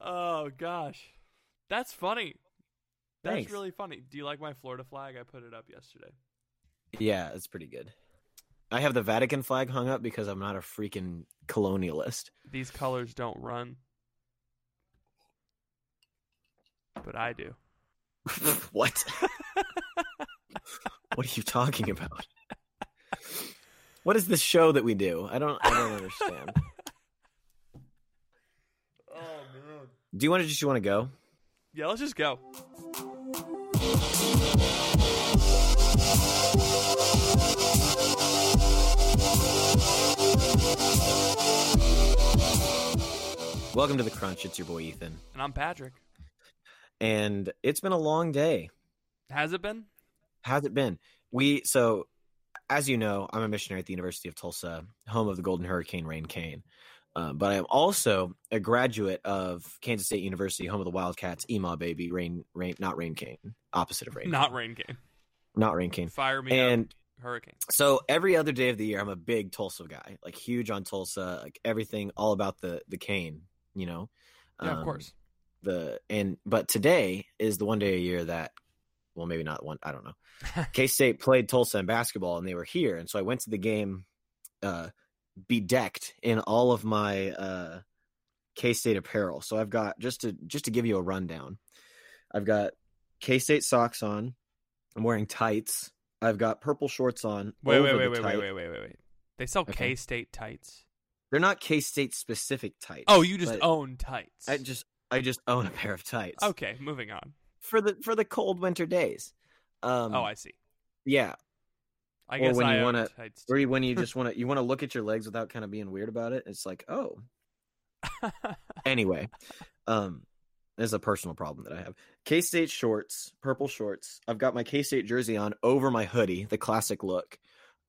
Oh gosh, that's funny. That's Thanks. really funny. Do you like my Florida flag? I put it up yesterday. Yeah, it's pretty good. I have the Vatican flag hung up because I'm not a freaking colonialist. These colors don't run, but I do. what? what are you talking about? What is this show that we do? I don't I don't understand. Oh man. Do you want to just you want to go? Yeah, let's just go. Welcome to the Crunch. It's your boy Ethan. And I'm Patrick. And it's been a long day. Has it been? How's it been? We so as you know, I'm a missionary at the University of Tulsa, home of the Golden Hurricane Rain Cane. Um, but I am also a graduate of Kansas State University, home of the Wildcats, EMAW baby, rain, rain, not rain cane, opposite of rain, Not rain game. not rain cane. Fire me And up, hurricane. so every other day of the year, I'm a big Tulsa guy, like huge on Tulsa, like everything, all about the the cane, you know. Yeah, of Um, course. The and but today is the one day a year that, well, maybe not one. I don't know. K State played Tulsa in basketball, and they were here, and so I went to the game, uh, bedecked in all of my uh, K State apparel. So I've got just to just to give you a rundown, I've got K State socks on. I'm wearing tights. I've got purple shorts on. Wait, wait, wait, wait, wait, wait, wait, wait, wait. They sell Okay. K State tights. They're not K State specific tights. Oh, you just own tights. I just I just own a pair of tights. Okay, moving on. For the for the cold winter days. Um, oh, I see. yeah. I or guess when I you wanna- Or when you just want to you want to look at your legs without kind of being weird about it. It's like, oh, anyway, um, there's a personal problem that I have. K State shorts, purple shorts. I've got my K State jersey on over my hoodie, the classic look.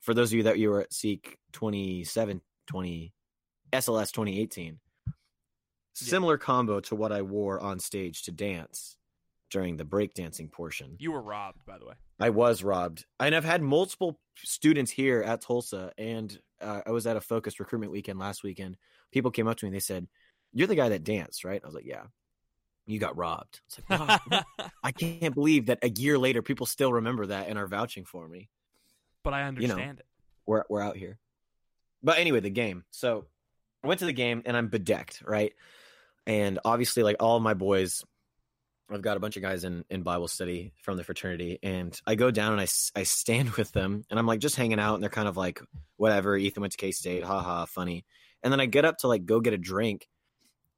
For those of you that you were at Seek 27, 20, SLS 2018, similar combo to what I wore on stage to dance during the breakdancing portion. you were robbed, by the way. I was robbed, and I've had multiple students here at Tulsa, and uh, I was at a focused recruitment weekend last weekend. People came up to me and they said, "You're the guy that danced, right?" I was like, "Yeah." You got robbed. It's like, wow. I can't believe that a year later, people still remember that and are vouching for me. but I know. understand it. We're we're out here. But anyway, the game. So I went to the game and I'm bedecked, right? And obviously, like all of my boys, I've got a bunch of guys in, in Bible study from the fraternity, and I go down and I, I stand with them, and I'm like just hanging out, and they're kind of like, whatever. Ethan went to K State, haha, funny. And then I get up to like go get a drink,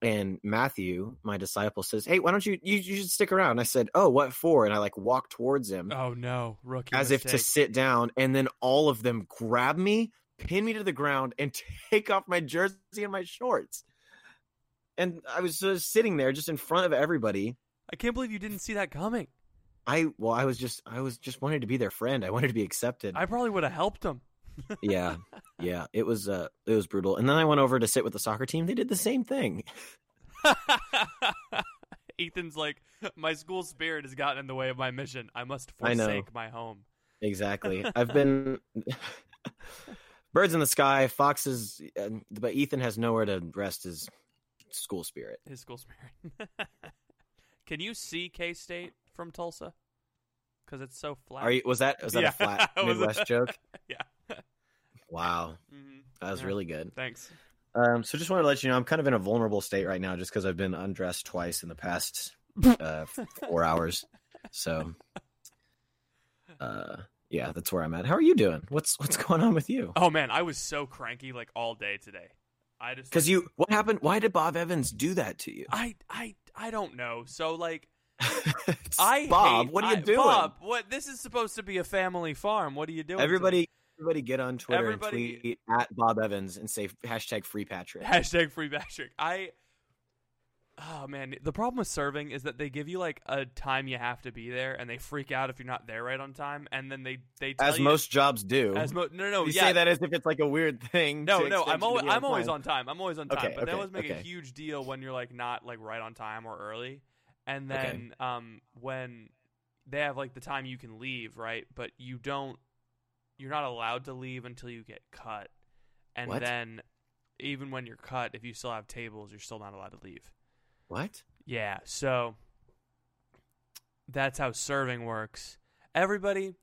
and Matthew, my disciple, says, "Hey, why don't you you, you should stick around?" I said, "Oh, what for?" And I like walk towards him Oh no, rookie. as if to sit down, and then all of them grab me, pin me to the ground, and take off my jersey and my shorts. And I was just sitting there, just in front of everybody. I can't believe you didn't see that coming. I well, I was just, I was just wanted to be their friend. I wanted to be accepted. I probably would have helped him. yeah, yeah. It was, uh, it was brutal. And then I went over to sit with the soccer team. They did the same thing. Ethan's like, my school spirit has gotten in the way of my mission. I must forsake my home. Exactly. I've been birds in the sky, foxes, but Ethan has nowhere to rest his school spirit. His school spirit. Can you see K State from Tulsa? Because it's so flat. Are you? Was that was that Yeah, a flat it was a- Midwest joke? yeah. Wow, hmm that was Yeah. really good. Thanks. Um, so just wanted to let you know I'm kind of in a vulnerable state right now, just because I've been undressed twice in the past uh, four hours. So, uh, yeah, that's where I'm at. How are you doing? What's what's going on with you? Oh man, I was so cranky like all day today. I just Because you, what happened? Why did Bob Evans do that to you? I I I don't know. So like I Bob, hate- what are you I- doing? Bob, what this is supposed to be a family farm. What are you doing? Everybody, everybody, get on Twitter Everybody- and tweet at Bob Evans and say hashtag Free Patrick. Hashtag free Patrick. I. Oh man, the problem with serving is that they give you like a time you have to be there, and they freak out if you're not there right on time, and then they they tell As you, most jobs do. as mo- no no no you yeah say that as if it's like a weird thing. no no I'm always I'm always on time I'm always on time, Okay, but they okay, always make a huge deal when you're like not like right on time or early, and Okay. then um when they have like the time you can leave right, but you don't you're not allowed to leave until you get cut, and What? then even when you're cut, if you still have tables, you're still not allowed to leave. What? Yeah, so that's how serving works. Everybody,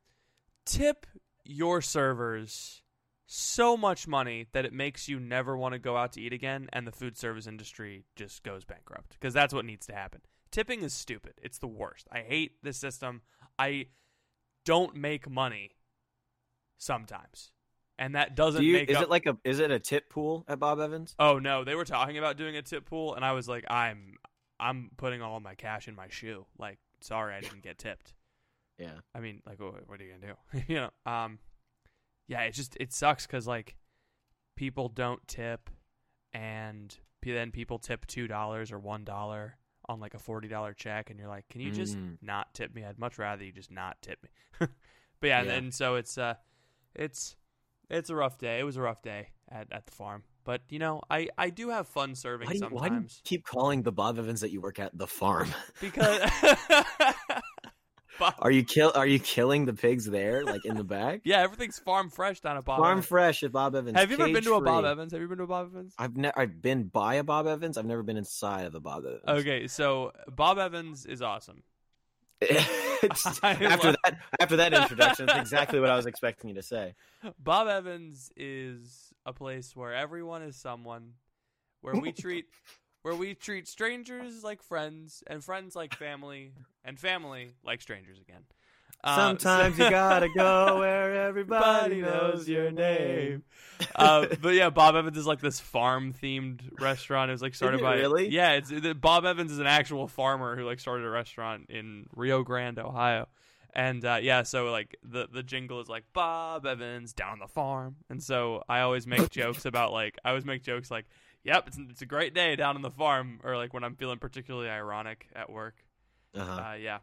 tip your servers so much money that it makes you never want to go out to eat again, and the food service industry just goes bankrupt. Because that's what needs to happen. Tipping is stupid. It's the worst. I hate this system. I don't make money sometimes, and that doesn't Do you, make is up it like a is it a tip pool at Bob Evans? Oh no, they were talking about doing a tip pool, and I was like, I'm, I'm putting all my cash in my shoe. Like, sorry, I didn't get tipped. Yeah. I mean, like, what, are you gonna do? you know, um, yeah, it just it sucks because like people don't tip, and then people tip two dollars or one dollar on like a forty dollar check, and you're like, can you just Mm. not tip me? I'd much rather you just not tip me. but yeah, Yeah. and so it's uh, it's it's a rough day. It was a rough day at at the farm, but you know, I I do have fun serving Why do, you, sometimes why do you keep calling the Bob Evans that you work at the farm? because. Are you kill? Are you killing the pigs there, like in the back? yeah, everything's farm fresh down at Bob. farm Evans. fresh at Bob Evans. Have you ever been to a Bob cage-free. Evans? Have you been to a Bob Evans? I've never. I've been by a Bob Evans. I've never been inside of a Bob Evans. Okay, so Bob Evans is awesome. After that, after that introduction, that's exactly what I was expecting you to say. Bob Evans is a place where everyone is someone, where we treat where we treat strangers like friends and friends like family and family like strangers again. Uh, so- Sometimes you gotta go where everybody knows your name. uh, but yeah, Bob Evans is like this farm themed restaurant. It was like started by really? yeah. It's it, Bob Evans is an actual farmer who like started a restaurant in Rio Grande, Ohio. And uh, yeah, so like the the jingle is like Bob Evans down the farm, and so I always make jokes about like I always make jokes like, "Yep, it's it's a great day down on the farm," or like when I'm feeling particularly ironic at work. Uh-huh. Uh, yeah,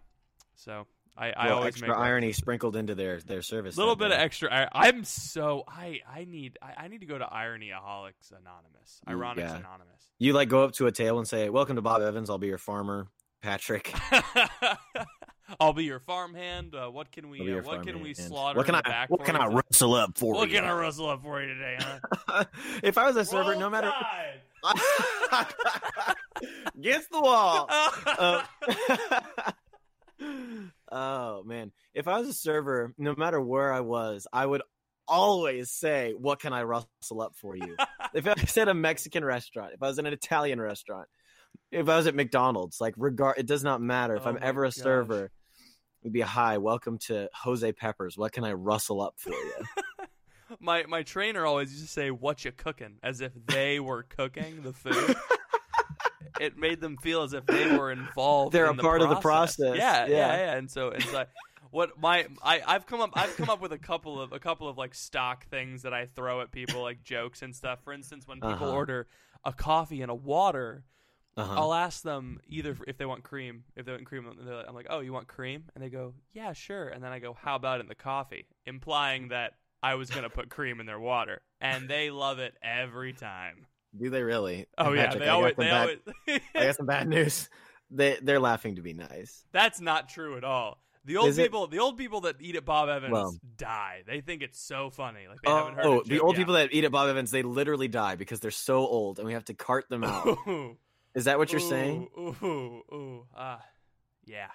so I I Well, always extra make irony sprinkled into their their service. a little bit of extra. I, I'm so I I need I, I need to go to Ironyaholics Anonymous, Ironics yeah. Anonymous. You like go up to a table and say, "Welcome to Bob Evans. I'll be your farmer, Patrick." I'll be your farmhand. Uh, what can we? Uh, what can we slaughter? What can I? back What can? I rustle up for you? What you? can I rustle up for you today, huh? if I was a server, no matter against the wall. Uh, oh man, if I was a server, no matter where I was, I would always say, "What can I rustle up for you?" if I was at a Mexican restaurant, if I was in an Italian restaurant, if I was at McDonald's, like regard, it does not matter. If Oh I'm ever a gosh. server, it'd be a hi, welcome to Jose Peppers. What can I rustle up for you? my my trainer always used to say, "What you cooking?" as if they were cooking the food. it made them feel as if they were involved. They're in a the part of the process. process. Yeah, yeah, Yeah. yeah. And so it's like what my I I've come up I've come up with a couple of a couple of like stock things that I throw at people like jokes and stuff. For instance, when people Uh-huh. order a coffee and a water, Uh-huh. I'll ask them either if they want cream. If they want cream, I'm like, "Oh, you want cream?" And they go, "Yeah, sure." And then I go, "How about in the coffee?" Implying that I was gonna put cream in their water, and they love it every time. Do they really? Oh yeah, Patrick, they always they bad- always. I got some bad news. They they're laughing to be nice. That's not true at all. The old Is it- people, the old people that eat at Bob Evans Well- die. They think it's so funny. Like they haven't heard Oh, the old yet. people that eat at Bob Evans, they literally die because they're so old, and we have to cart them out. Ooh, Is that what you're ooh, saying? Ooh, ooh, ooh, ah, yeah.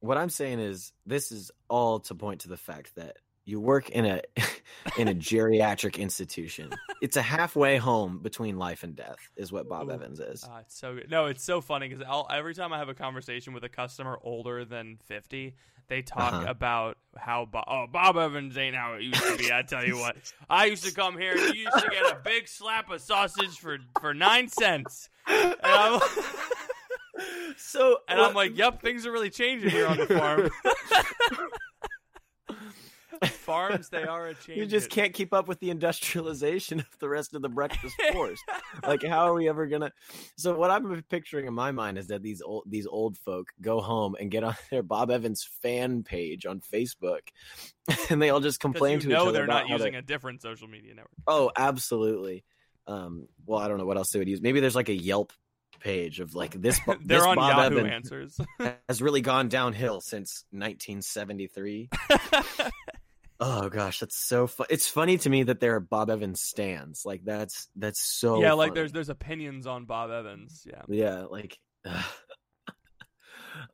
What I'm saying is, this is all to point to the fact that you work in a in a geriatric institution. It's a halfway home between life and death, is what Bob Ooh. Evans is. Uh, it's so good. No, it's so funny because every time I have a conversation with a customer older than fifty, they talk Uh-huh. about how Bo- oh Bob Evans ain't how it used to be. I tell you what, I used to come here and you used to get a big slap of sausage for for nine cents, and I'm, so, and I'm like, yep, things are really changing here on the farm. Farms, they are a change. you just can't keep up with the industrialization of the rest of the breakfast force. like, how are we ever gonna? So, what I'm picturing in my mind is that these old these old folk go home and get on their Bob Evans fan page on Facebook, and they all just complain to each other they're not using they- a different social media network. Oh, absolutely. Um, well, I don't know what else they would use. Maybe there's like a Yelp page of like this. They're this on Bob Yahoo Evans Answers. has really gone downhill since 1973. Oh gosh, that's so fun. It's funny to me that there are Bob Evans stands. Like that's that's so yeah, like funny. there's there's opinions on Bob Evans. Yeah. yeah, like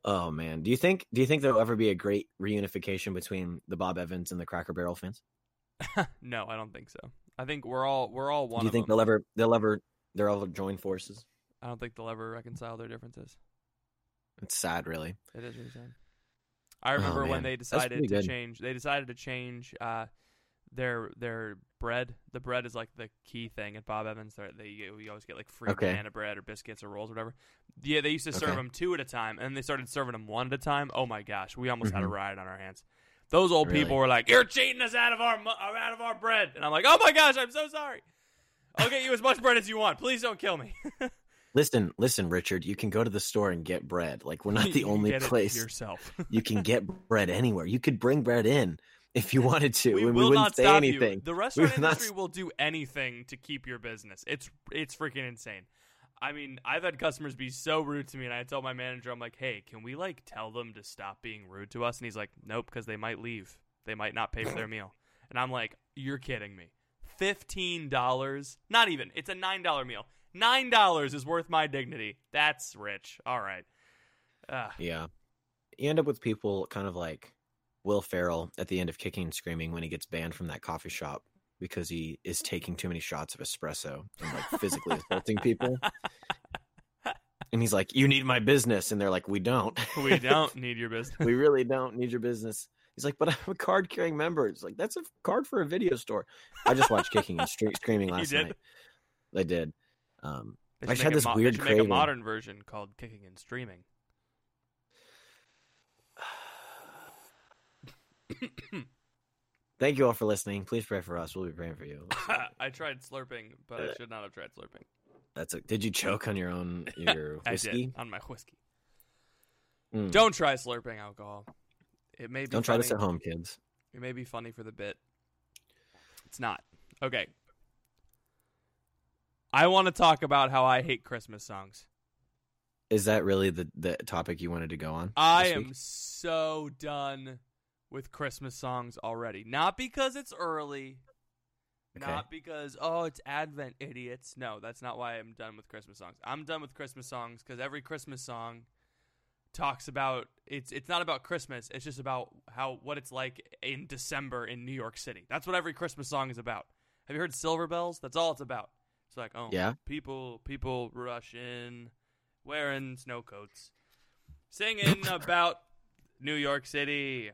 oh man, do you think do you think there'll ever be a great reunification between the Bob Evans and the Cracker Barrel fans? no, I don't think so. I think we're all we're all one. do you think them. they'll ever they'll ever they'll ever join forces? I don't think they'll ever reconcile their differences. It's sad, really. It is really sad. I remember man. when they decided to change. They decided to change uh, their their bread. The bread is like the key thing at Bob Evans. They you always get like free Okay. banana bread or biscuits or rolls or whatever. Yeah, they used to serve Okay. them two at a time, and they started serving them one at a time. Oh my gosh, we almost had a Mhm. riot on our hands. Those old people were like, "You're cheating us out of our out of our bread," and I'm like, "Oh my gosh, I'm so sorry." I'll get you as much bread as you want. Please don't kill me. Listen, listen, Richard. You can go to the store and get bread. Like we're not the only place yourself. you can get bread anywhere. You could bring bread in if you wanted to. we will wouldn't say stop anything. you. The restaurant will not industry will do anything to keep your business. It's it's freaking insane. I mean, I've had customers be so rude to me, and I tell my manager, I'm like, "Hey, can we like tell them to stop being rude to us?" And he's like, "Nope, because they might leave. They might not pay for their meal." And I'm like, "You're kidding me? Fifteen dollars? Not even. It's a nine dollar meal. Nine dollars is worth my dignity. That's rich. All right." Uh, Yeah. You end up with people kind of like Will Ferrell at the end of Kicking and Screaming when he gets banned from that coffee shop because he is taking too many shots of espresso and like physically assaulting people. And he's like, You need my business. And they're like, We don't. we don't need your business. we really don't need your business. He's like, But I'm a card carrying member. It's like, That's a card for a video store. I just watched Kicking and Screaming last did? night. I did. Um, I just had make a this mo- weird they make a modern version called Kicking and Streaming. thank you all for listening. Please pray for us. We'll be praying for you. I tried slurping, but I should not have tried slurping. That's a, did you choke on your own your whiskey? on my whiskey. Mm. Don't try slurping alcohol. It may be Don't try this at home, kids. It may be funny for the bit. It's not. Okay. I want to talk about how I hate Christmas songs. Is that really the the topic you wanted to go on? I am so done with Christmas songs already. Not because it's early. Okay. Not because oh it's Advent, idiots. No, that's not why I'm done with Christmas songs. I'm done with Christmas songs because every Christmas song talks about it's it's not about Christmas. It's just about how what it's like in December in New York City. That's what every Christmas song is about. Have you heard Silver Bells? That's all it's about. It's like oh Yeah. people people rush in wearing snow coats, singing about New York City.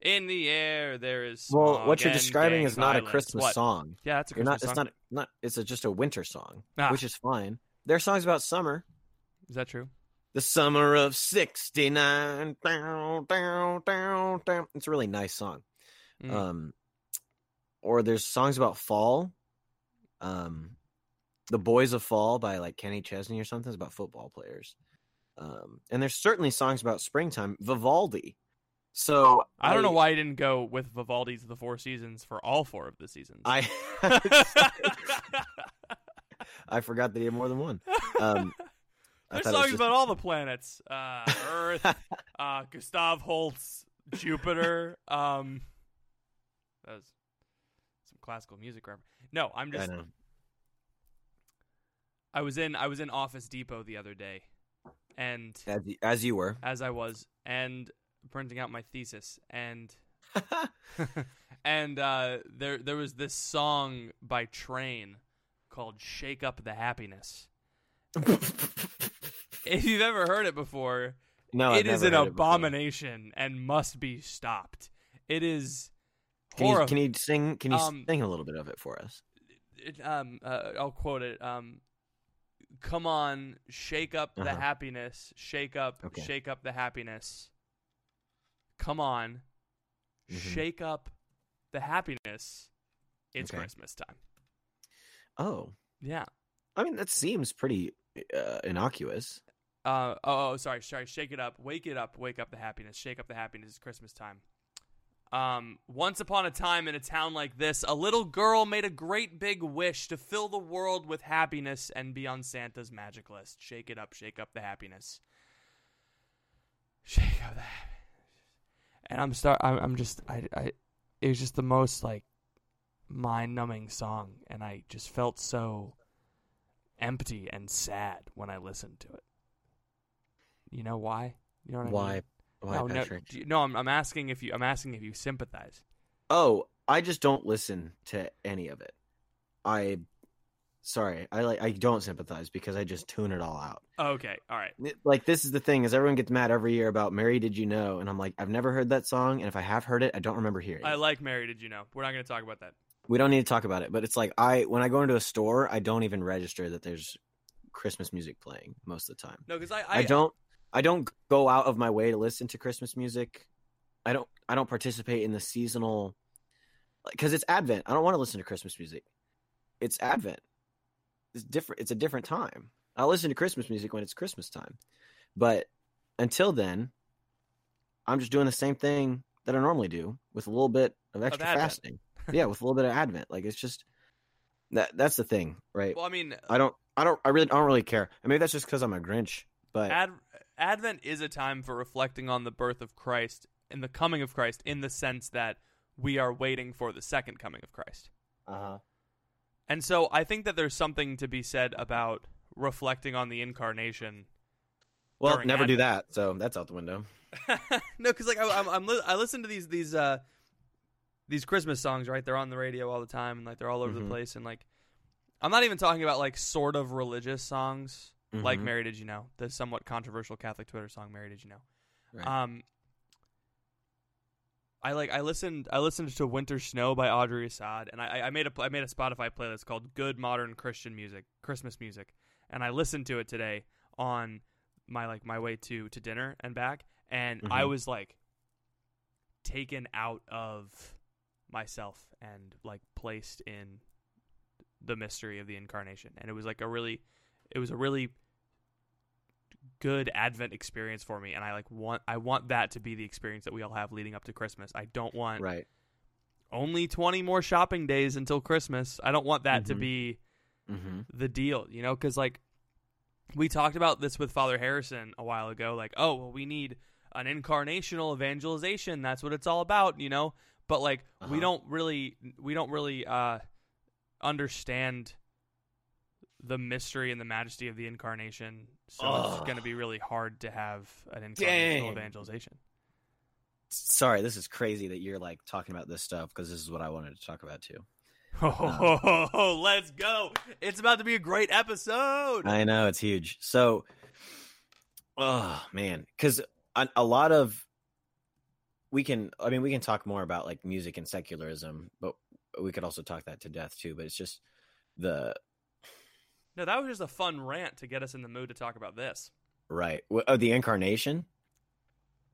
In the air, there is Well, what you're describing is not a. Christmas What? song. Yeah, that's a Christmas not. song. It's not. Not. It's a, just a winter song, Ah. which is fine. There are songs about summer. Is that true? The summer of '69. Down, down, down, down. It's a really nice song. Mm. Um, or there's songs about fall. Um, the Boys of Fall by like Kenny Chesney or something is about football players. Um, and there's certainly songs about springtime. Vivaldi. So I don't know why you didn't go with Vivaldi's The Four Seasons for all four of the seasons. I I forgot that he had more than one. Um, I There's songs just- about all the planets: uh, Earth, uh, Gustav Holst, Jupiter. Um, that was some classical music. Reference. No, I'm just. I was in. I was in Office Depot the other day, and As, as you were. as I was, and printing out my thesis, and and uh, there there was this song by Train called "Shake Up the Happiness." If you've ever heard it before, no, it is an heard it before. abomination and must be stopped. It is Can you, can you sing? Can you Um, sing a little bit of it for us? it, um, uh, I'll quote it. Um, come on, shake up the Uh-huh. happiness. Shake up, Okay. shake up the happiness. Come on, Mhm. shake up the happiness. It's Okay. Christmas time. Oh, Yeah. I mean that seems pretty uh, innocuous. Uh, oh, oh, sorry, sorry. Shake it up. Wake it up. Wake up the happiness. Shake up the happiness. It's Christmas time. Um, once upon a time in a town like this, a little girl made a great big wish to fill the world with happiness and be on Santa's magic list. Shake it up. Shake up the happiness. Shake up the happiness. And I'm start. I'm, I'm just. I. I. It was just the most like mind-numbing song, and I just felt so empty and sad when I listened to it. You know why? You know what I Why? mean? Oh, Why, no, no, Patrick? do you- no. I'm, I'm asking if you. I'm asking if you sympathize. Oh, I just don't listen to any of it. I, sorry, I like I don't sympathize because I just tune it all out. Okay. All right. Like this is the thing is everyone gets mad every year about Mary Did You Know, and I'm like I've never heard that song, and if I have heard it, I don't remember hearing it. I it. like Mary. Did you know? We're not going to talk about that. We don't need to talk about it, but it's like I when I go into a store, I don't even register that there's Christmas music playing most of the time. No, because I, I, don't I don't go out of my way to listen to Christmas music. I don't I don't participate in the seasonal because it's Advent. I don't want to listen to Christmas music. It's Advent. It's different. It's a different time. I'll listen to Christmas music when it's Christmas time, but until then, I'm just doing the same thing that I normally do with a little bit of extra Advent. fasting. yeah, with a little bit of Advent. Like it's just that. That's the thing, right? Well, I mean, I don't. I don't. I really. I don't really care. And maybe that's just because I'm a Grinch. But Ad, Advent is a time for reflecting on the birth of Christ and the coming of Christ, in the sense that we are waiting for the second coming of Christ. uh huh. And so I think that there's something to be said about reflecting on the incarnation. Well, never do that. So that's out the window. no, because like I, I'm, I'm li- I listen to these these uh these Christmas songs, right? They're on the radio all the time, and like they're all over Mhm. the place, and like I'm not even talking about like sort of religious songs, like Mhm. "Mary Did You Know," the somewhat controversial Catholic Twitter song "Mary Did You Know." Right. Um, I like I listened I listened to "Winter Snow" by Audrey Assad, and I I made a I made a Spotify playlist called "Good Modern Christian Music," Christmas music, and I listened to it today on my like my way to to dinner and back, and I Mhm. was like taken out of myself and like placed in the mystery of the incarnation, and it was like a really it was a really good advent experience for me and i like want i want that to be the experience that we all have leading up to christmas i don't want right. only 20 more shopping days until christmas i don't want that to Mhm. be Mm-hmm. the deal you know because like we talked about this with father harrison a while ago like oh well we need an incarnational evangelization that's what it's all about you know but like we Uh-huh. don't really we don't really uh understand the mystery and the majesty of the incarnation so it's going to be really hard to have an incarnational evangelization Sorry, this is crazy that you're like talking about this stuff because this is what I wanted to talk about too. Um, oh, let's go it's about to be a great episode I know it's huge. So, oh man, because a, a lot of we can. I mean, we can talk more about like music and secularism, but we could also talk that to death too. But it's just the no that was just a fun rant to get us in the mood to talk about this right. Oh, the incarnation.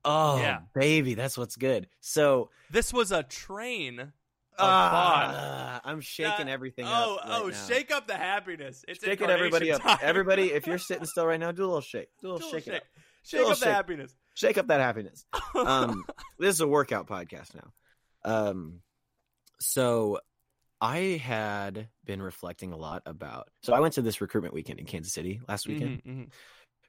Oh, Yeah. baby, that's what's good. So, This was a train. Of thought. ah, I'm shaking Uh, everything oh, up. oh, right now. shake up the happiness. It's shaking everybody up. time. Everybody, if you're sitting still right now, do a little shake. Do a little Do shake, shake. up. Shake little up the shake. happiness. Shake up that happiness. Um, this is a workout podcast now. Um, so I had been reflecting a lot about. So I went to this recruitment weekend in Kansas City last weekend Mhm, mhm.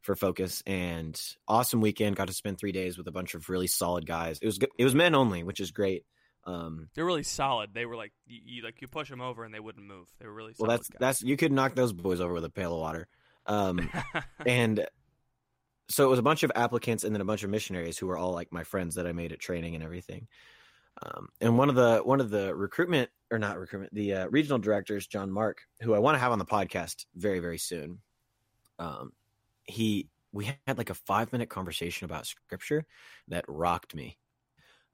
for Focus, and awesome weekend. Got to spend three days with a bunch of really solid guys. It was good. It was men only, which is great. Um, They're really solid. They were like you, you like you push them over and they wouldn't move. They were really well, solid. that's that's you could knock those boys over with a pail of water. Um, and so it was a bunch of applicants and then a bunch of missionaries who were all like my friends that I made at training and everything. Um, and one of the one of the recruitment or not recruitment, the uh, regional directors, John Mark, who I want to have on the podcast very very soon. Um, he we had like a five minute conversation about scripture that rocked me.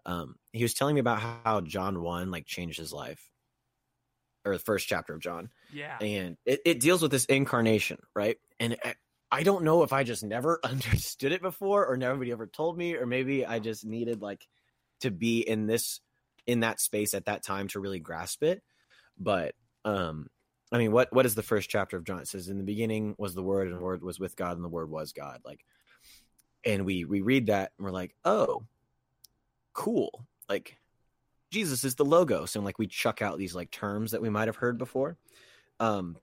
Um, he was telling me about how John one like changed his life, or the first chapter of John yeah. and it, it deals with this incarnation right and I, I don't know if i just never understood it before or nobody ever told me or maybe i just needed like to be in this in that space at that time to really grasp it. But um i mean what what is the first chapter of john? It says in the beginning was the word and the word was with god and the word was god. Like and we we read that and we're like oh cool. Like jesus is the logos and like we chuck out these like terms that we might have heard before. Um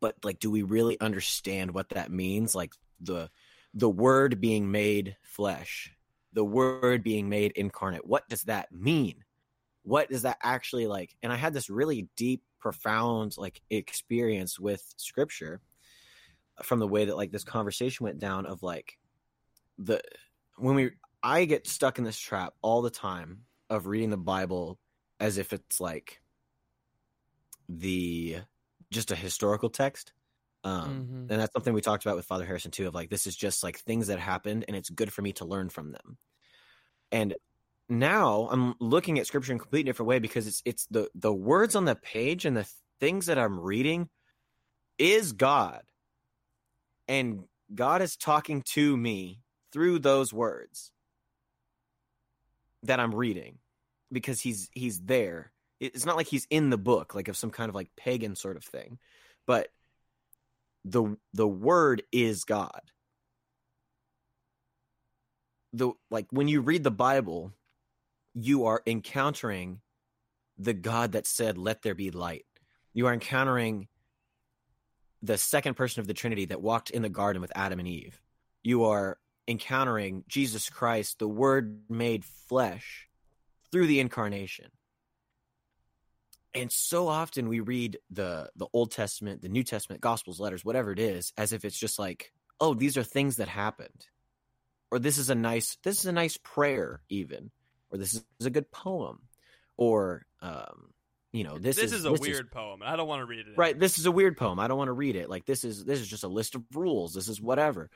but like do we really understand what that means? Like the the word being made flesh the word being made incarnate what does that mean what does that actually like and i had this really deep profound like experience with scripture from the way that like this conversation went down of like the when we I get stuck in this trap all the time of reading the Bible as if it's like the just a historical text. Um, Mhm. and that's something we talked about with Father Harrison too. Of like, this is just like things that happened, and it's good for me to learn from them. And now I'm looking at Scripture in a completely different way because it's it's the the words on the page and the things that I'm reading is God, and God is talking to me through those words that I'm reading because he's he's there. It's not like he's in the book like of some kind of like pagan sort of thing, but the the word is God. The like when you read the Bible, you are encountering the God that said, "Let there be light." You are encountering the second person of the Trinity that walked in the garden with Adam and Eve. You are encountering Jesus Christ, the Word made flesh, through the incarnation. And so often we read the the Old Testament, the New Testament, Gospels, letters, whatever it is, as if it's just like, oh, these are things that happened, or this is a nice this is a nice prayer, even, or this is a good poem, or um, you know, this, This, is, is a weird poem, and I don't want to read it. right this is a weird poem i don't want to read it like this is this is just a list of rules this is whatever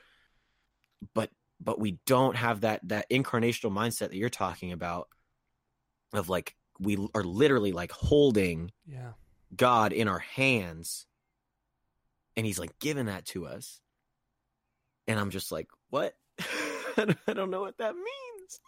but but we don't have that that incarnational mindset that you're talking about of like we are literally like holding Yeah. god in our hands and he's like giving that to us and i'm just like what i don't know what that means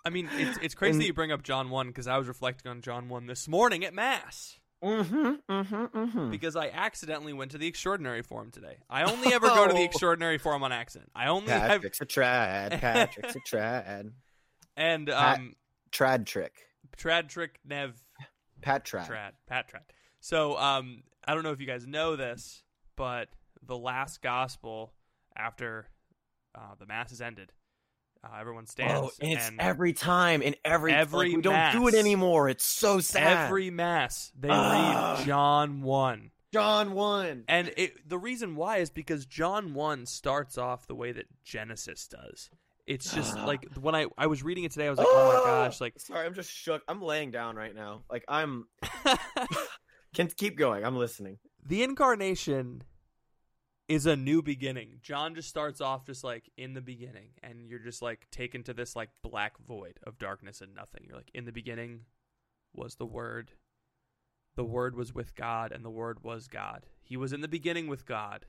I mean, it's it's crazy And- that you bring up John one because I was reflecting on John one this morning at mass mm-hmm mm-hmm mm-hmm because I accidentally went to the extraordinary form today. I only ever go to the Oh. extraordinary form on accident. I only have a trad patrick's a trad and Pat- um trad trick trad trick nev pat trad Trad, Pat Trad. So, um, I don't know if you guys know this, but the last gospel after uh, the mass is ended, uh, everyone stands Oh, and it's and every time in every Every like, we don't do it anymore. It's so sad. every mass they Ah. read John one, John one. and it, the reason why is because John one starts off the way that Genesis does. It's just Ah. like when I I was reading it today, I was like, oh my gosh, like sorry, I'm just shook. I'm laying down right now. Like I'm. Can keep going. I'm listening. the incarnation is a new beginning. John just starts off just like in the beginning, and you're just like taken to this like black void of darkness and nothing. You're like, in the beginning was the Word. The Word was with God, and the Word was God. He was in the beginning with God.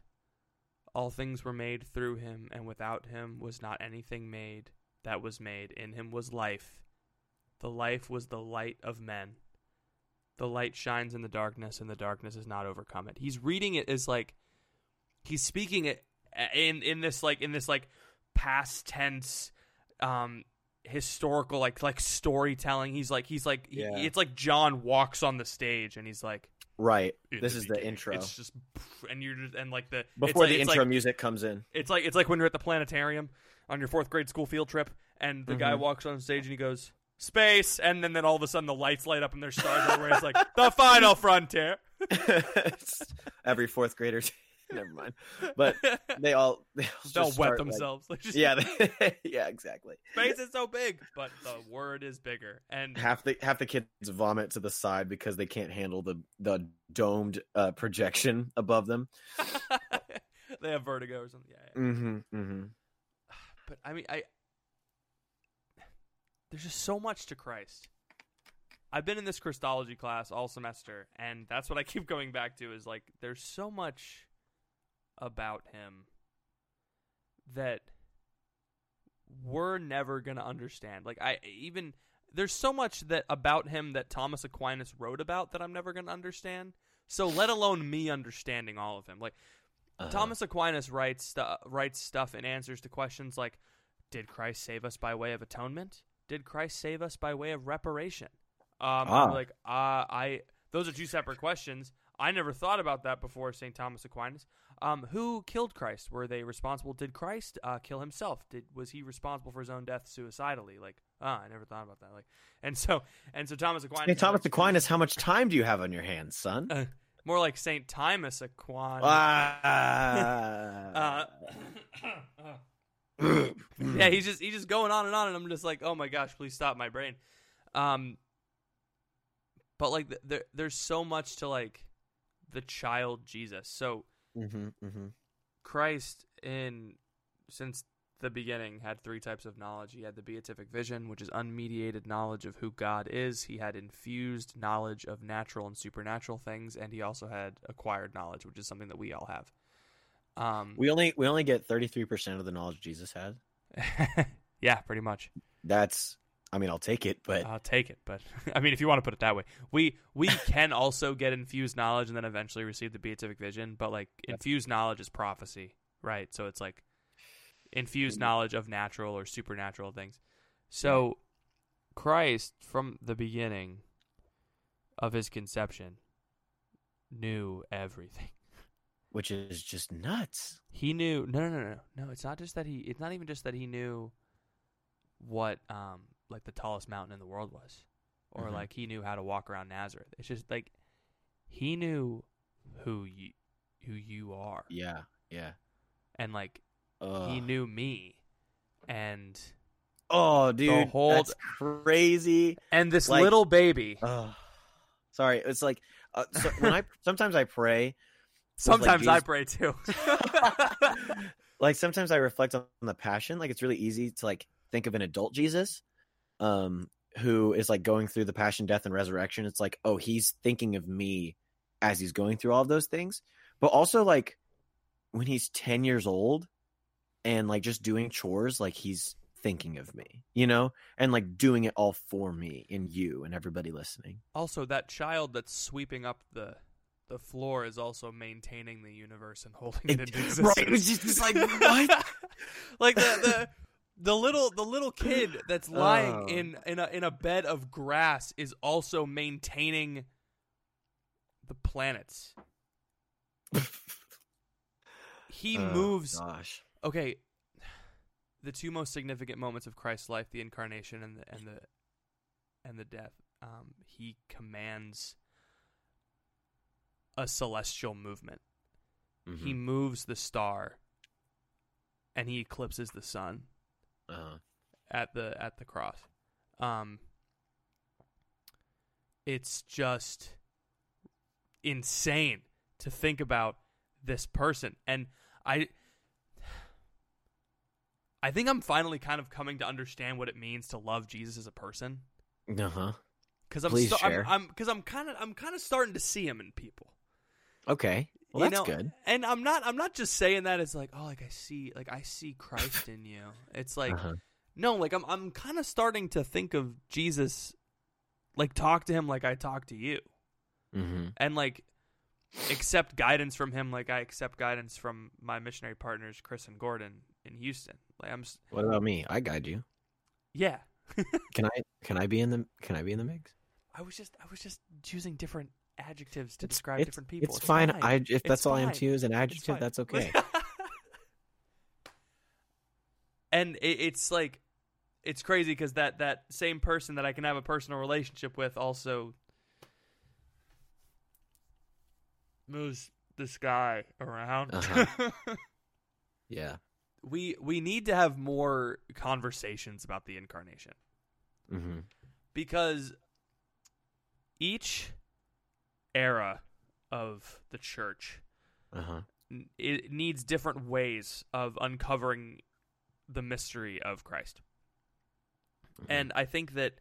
All things were made through him, and without him was not anything made that was made. In him was life. The life was the light of men. The light shines in the darkness, and the darkness has not overcome it. He's reading it as like he's speaking it in in this like in this like past tense um historical like like storytelling he's like he's like he- it's like john walks on the stage and he's like Right. "In This is the intro. it's just and you're just and like the it's Before like- the intro like, music comes in. it's like it's like when you're at the planetarium on your fourth grade school field trip, and the guy Mhm. walks on stage and he goes space, and then then all of a sudden the lights light up and there's stars everywhere. It's like the final frontier. Every fourth grader. Never mind. But they all they all just They'll wet start, themselves. Like, just, yeah. They, yeah. Exactly. space is so big, but the word is bigger. And half the half the kids vomit to the side because they can't handle the the domed uh, projection above them. they have vertigo or something. Yeah, yeah. Mm-hmm. Mm-hmm. But I mean, I there's just so much to Christ. I've been in this Christology class all semester, and that's what I keep going back to. Is like there's so much about him that we're never gonna understand. Like I even there's so much that about him that Thomas Aquinas wrote about that I'm never gonna understand. So let alone me understanding all of him. Like Uh-huh. Thomas Aquinas writes stu- writes stuff in answers to questions like, "Did Christ save us by way of atonement? Did Christ save us by way of reparation?" Um, Ah. Like, uh, I those are two separate questions. I never thought about that before St. Thomas Aquinas. Um, who killed Christ? Were they responsible? Did Christ uh, kill himself? Did was he responsible for his own death suicidally? Like, ah, I never thought about that. Like, and so and so Thomas Aquinas. Hey, Thomas Aquinas, how much time do you have on your hands, son? Uh, more like Saint Thomas Aquinas. Ah. Uh, yeah, he's just he's just going on and on, and I'm just like, oh my gosh, please stop my brain. Um, but like th- there there's so much to like the child Jesus. So hmm mm-hmm. Christ in since the beginning had three types of knowledge. He had the beatific vision, which is unmediated knowledge of who God is. He had infused knowledge of natural and supernatural things, and he also had acquired knowledge, which is something that we all have. Um, We only we only get thirty three percent of the knowledge Jesus had. yeah, pretty much. That's I mean I'll take it, but I'll take it, but I mean, if you want to put it that way, we we can also get infused knowledge and then eventually receive the beatific vision. But like infused knowledge is prophecy, right? So it's like infused knowledge of natural or supernatural things. So Christ, from the beginning of his conception, knew everything. which is just nuts. He knew no no no no no. It's not just that he. It's not even just that he knew what um like the tallest mountain in the world was, or Mhm. like he knew how to walk around Nazareth. It's just like he knew who you who you are, Yeah, yeah. and like Ugh. he knew me, and Oh, dude, whole- that's crazy. and this Like- little baby. Ugh. Sorry, it's like uh, so when I sometimes I pray, Sometimes I pray too. like sometimes I reflect on the passion. Like it's really easy to like think of an adult Jesus, um, who is like going through the passion, death, and resurrection. It's like, oh, he's thinking of me as he's going through all of those things. But also like when he's ten years old and like just doing chores, like he's thinking of me, you know, and like doing it all for me and you and everybody listening. also, that child that's sweeping up the the floor is also maintaining the universe and holding it, It- into right, it was just- it's like, what? like the, the the little the little kid that's lying Oh. in in a in a bed of grass is also maintaining the planets. He Oh, moves Gosh. okay the two most significant moments of christ's life the incarnation and the and the and the death um, he commands a celestial movement he Mhm. moves the star and he eclipses the sun Uh-huh. at the at the cross um it's just insane to think about this person and i i think i'm finally kind of coming to understand what it means to love jesus as a person Uh-huh. because i'm sta- share. i'm because i'm kind of i'm kind of starting to see him in people Okay. Well, You that's know, good. and i'm not i'm not just saying that it's like oh like i see like i see christ in you it's like Uh-huh. no, like I'm I'm kind of starting to think of Jesus like talk to him like I talk to you Mm-hmm. and like accept guidance from him like I accept guidance from my missionary partners Chris and Gordon in Houston. Like I'm What about me? I guide you. yeah. Can I? Can I be in the? Can I be in the mix? I was just I was just using different adjectives to It's- describe it's- different people. It's, fine. I if It's that's all I am fine. to use an It's adjective, that's okay. and it, it's like it's crazy because that that same person that I can have a personal relationship with also moves this guy around. Uh-huh. yeah. we we need to have more conversations about the incarnation Mm-hmm. because each era of the church Uh huh. it needs different ways of uncovering the mystery of Christ. Mm-hmm. And I think that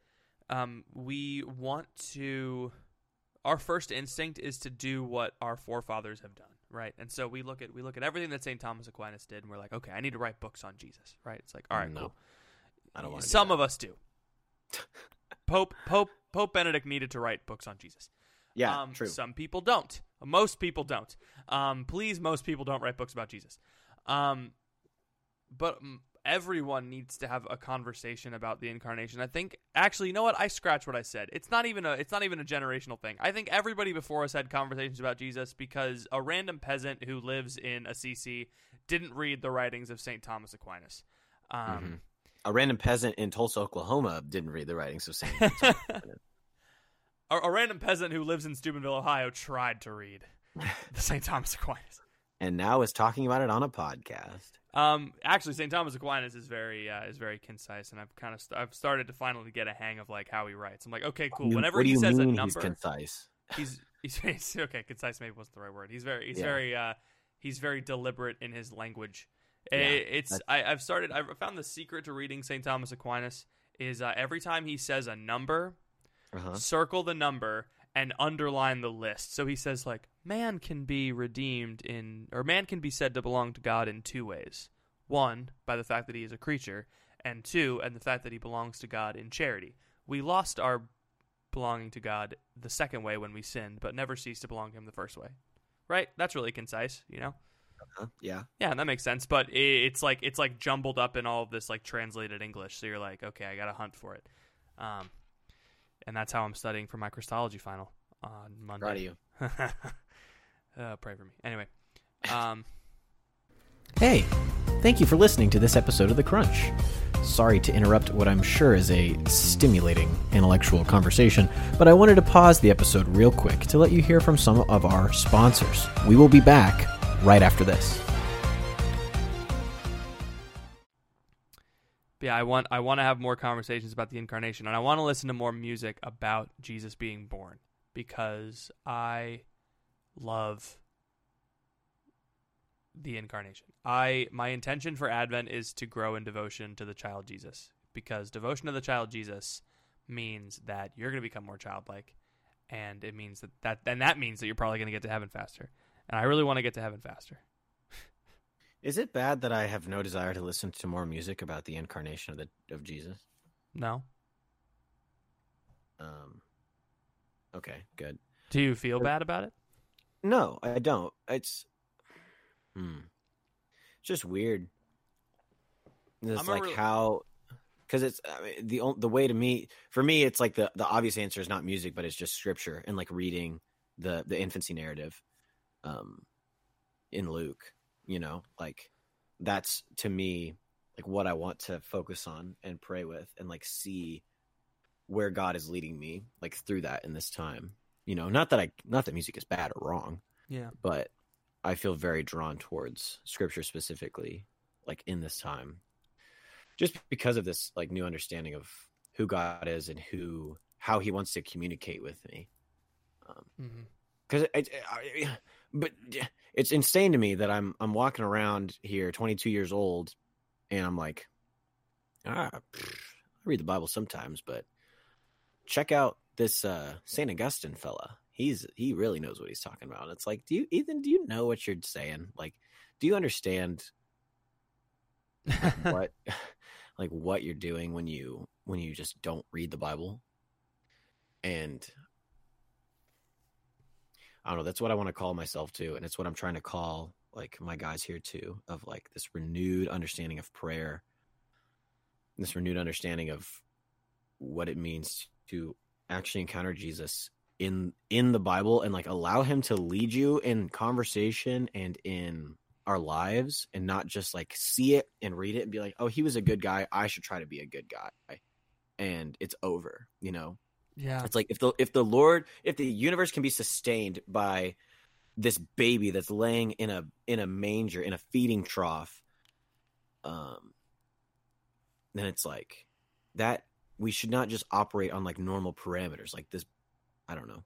um, we want to. Our first instinct is to do what our forefathers have done, right? And so we look at we look at everything that Saint Thomas Aquinas did, and we're like, okay, I need to write books on Jesus, right? It's like, all right, No. cool. I don't want Some of us do. Pope Pope Pope Benedict needed to write books on Jesus. Yeah. Um, true. Some people don't. Most people don't. Um, please, most people don't write books about Jesus. Um, but everyone needs to have a conversation about the incarnation. I think actually, you know what? I scratch what I said. It's not even a. It's not even a generational thing. I think everybody before us had conversations about Jesus because a random peasant who lives in Assisi didn't read the writings of Saint Thomas Aquinas. Um, Mhm. A random peasant in Tulsa, Oklahoma, didn't read the writings of Saint. a, a random peasant who lives in Steubenville, Ohio, tried to read the St. Thomas Aquinas. and now is talking about it on a podcast. Um, actually, St. Thomas Aquinas is very uh, is very concise, and I've kind of st- I've started to finally get a hang of like how he writes. I'm like, okay, cool. You- Whenever what do he you says a number, he's concise. he's he's, he's okay. Concise maybe wasn't the right word. He's very he's Yeah. very uh he's very deliberate in his language. Yeah, it's I, I've started. I've found the secret to reading St. Thomas Aquinas is uh, every time he says a number, Uh-huh. circle the number and underline the list. So he says like man can be redeemed in or man can be said to belong to God in two ways. One, by the fact that he is a creature, and two, and the fact that he belongs to God in charity. We lost our belonging to God the second way when we sinned, but never ceased to belong to him the first way. Right? That's really concise, you know? Uh-huh. Yeah. Yeah, that makes sense. But it's like it's like jumbled up in all of this like translated English. So you're like, okay, I got to hunt for it. Um, and that's how I'm studying for my Christology final on Monday. Proud of you. uh, pray for me. Anyway, um, Hey, thank you for listening to this episode of The Crunch. Sorry to interrupt what I'm sure is a stimulating intellectual conversation, but I wanted to pause the episode real quick to let you hear from some of our sponsors. We will be back right after this. But yeah, I want I want to have more conversations about the incarnation, and I want to listen to more music about Jesus being born because I love the incarnation. I my intention for Advent is to grow in devotion to the child Jesus because devotion to the child Jesus means that you're going to become more childlike, and it means that that and that means that you're probably going to get to heaven faster. And I really want to get to heaven faster. Is it bad that I have no desire to listen to more music about the incarnation of the of Jesus? No, Um, okay, good. do you feel bad about it? No, I don't. It's hmm. It's just weird. It's I'm like how because it's I mean, the the way to me for me it's like the the obvious answer is not music but it's just scripture and like reading the the infancy narrative um in Luke, you know, like that's to me like what I want to focus on and pray with and like see where God is leading me like through that in this time. You know, not that I not that music is bad or wrong, Yeah. but I feel very drawn towards scripture specifically, like in this time, just because of this like new understanding of who God is and who how He wants to communicate with me. Mm-hmm. Because I, but it's insane to me that I'm I'm walking around here, 22 years old, and I'm like, ah, I read the Bible sometimes, but check out this uh Saint Augustine fella. He's he really knows what he's talking about. It's like, do you Ethan? Do you know what you're saying? Like, do you understand what like what you're doing when you when you just don't read the Bible? And I don't know. That's what I want to call myself too, and it's what I'm trying to call like my guys here too, of like this renewed understanding of prayer, this renewed understanding of what it means to actually encounter Jesus in in the Bible and like allow him to lead you in conversation and in our lives and not just like see it and read it and be like, "Oh, he was a good guy. I should try to be a good guy." And it's over, you know. Yeah. It's like if the if the Lord if the universe can be sustained by this baby that's laying in a in a manger in a feeding trough, um, then it's like that we should not just operate on like normal parameters like this. I don't know.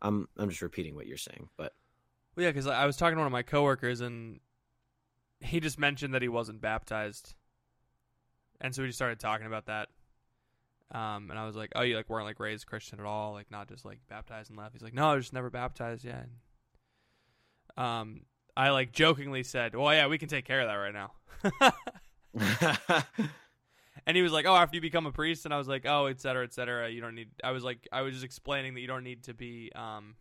I'm I'm just repeating what you're saying, but Well, yeah, because I was talking to one of my coworkers, and he just mentioned that he wasn't baptized, and so we just started talking about that. Um, and I was like, "Oh, you like weren't like raised Christian at all, like not just like baptized and left." He's like, "No, I was just never baptized yet." Um, I like jokingly said, "Well, yeah, we can take care of that right now." and he was like, "Oh, after you become a priest," and I was like, "Oh, et cetera, et cetera. You don't need." I was like, I was just explaining that you don't need to be, um,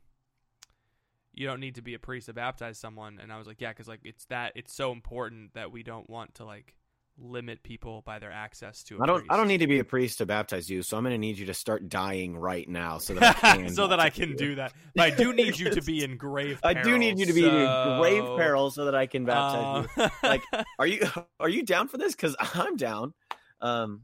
you don't need to be a priest to baptize someone. And I was like, "Yeah, because like it's that it's so important that we don't want to like limit people by their access to." I I don't I don't need to be a priest to baptize you, so I'm going to need you to start dying right now so that I can so that I can you. do that. But I do need you to be in grave. I do need you to be in grave peril so that I can baptize you. um, Like, Are you are you down for this? Because I'm down. Um,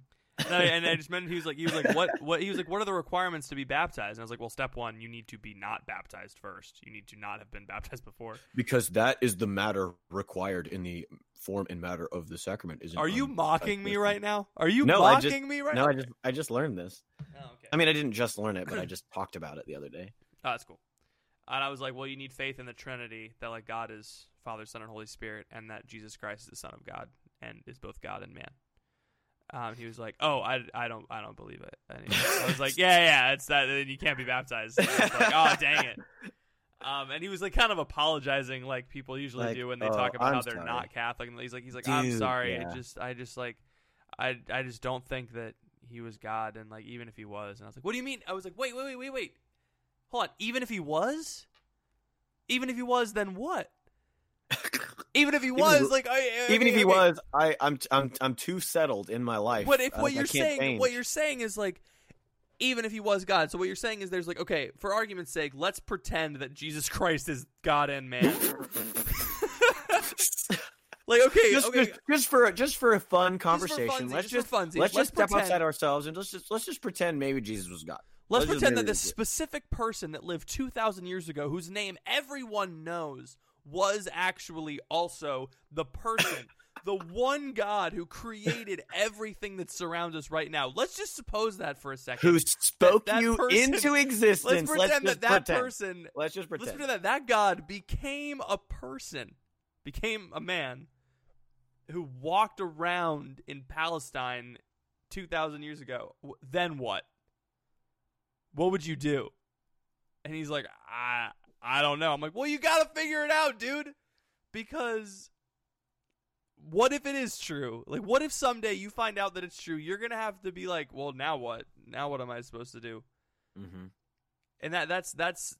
No, and I just meant he was like he was like what what he was like what are the requirements to be baptized? And I was like, well, step one, you need to be not baptized first. You need to not have been baptized before. because that is the matter required in the form and matter of the sacrament. Is Are you mocking me right now? Are you No, mocking just- me right No, now? No, I just I just learned this. Oh, okay. I mean, I didn't just learn it, but I just talked about it the other day. Oh, that's cool. And I was like, well, you need faith in the Trinity, that like God is Father, Son, and Holy Spirit, and that Jesus Christ is the Son of God and is both God and man. Um, he was like, oh, I, I don't I don't believe it. He- I was like, yeah, yeah, it's that. Then you can't be baptized. And I was like, oh, dang it. Um, and he was like kind of apologizing, like people usually Like, do when they "Oh, talk about I'm how they're sorry." not Catholic. And he's like, he's like, I'm sorry. yeah. It just, I just like, I, I just don't think that he was God, and like even if he was, and I was like, what do you mean? I was like, wait, wait, wait, wait, wait, hold on. Even if he was, even if he was, then what? Even if he was, like, I, I- Even if he was, I I'm I'm I'm too settled in my life. But if what I you're saying, change. what you're saying is like, even if he was God, so what you're saying is there's like, okay, for argument's sake, let's pretend that Jesus Christ is God and man. like, okay, just, okay, just, just for just for a fun just conversation, funsies, let's just just funsies, let's just step pretend, outside ourselves and let's just let's just pretend maybe Jesus was God. Let's, let's pretend that this specific person that lived 2,000 years ago, whose name everyone knows, was actually also the person, the one God who created everything that surrounds us right now. Let's just suppose that for a second. Who spoke that you person- into existence? Let's pretend just that that pretend. person, Let's just pretend. let's pretend. pretend that that God became a person, became a man who walked around in Palestine 2,000 years ago. Then what? What would you do? And he's like, I, I don't know. I'm like, well, you got to figure it out, dude. Because what if it is true? Like, what if someday you find out that it's true? You're going to have to be like, well, now what? Now what am I supposed to do? Mhm. and that that's that's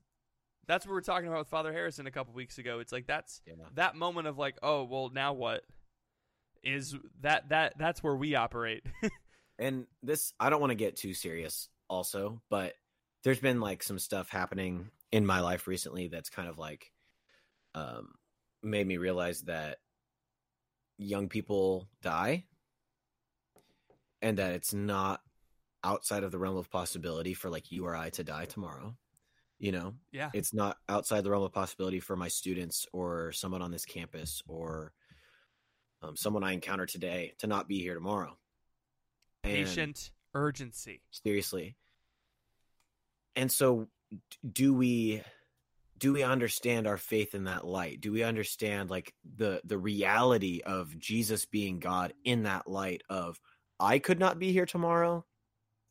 that's what we are talking about with Father Harrison a couple weeks ago. It's like that's Yeah. that moment of like, oh well, now what? Is that that that's where we operate? And this, I don't want to get too serious, also, but there's been like some stuff happening in my life recently that's kind of like, um, made me realize that young people die, and that it's not outside of the realm of possibility for like you or I to die tomorrow. You know, yeah, it's not outside the realm of possibility for my students or someone on this campus or um, someone I encounter today to not be here tomorrow. And patient urgency. seriously. And so, do we do we understand our faith in that light? Do we understand like the the reality of Jesus being God in that light of I could not be here tomorrow,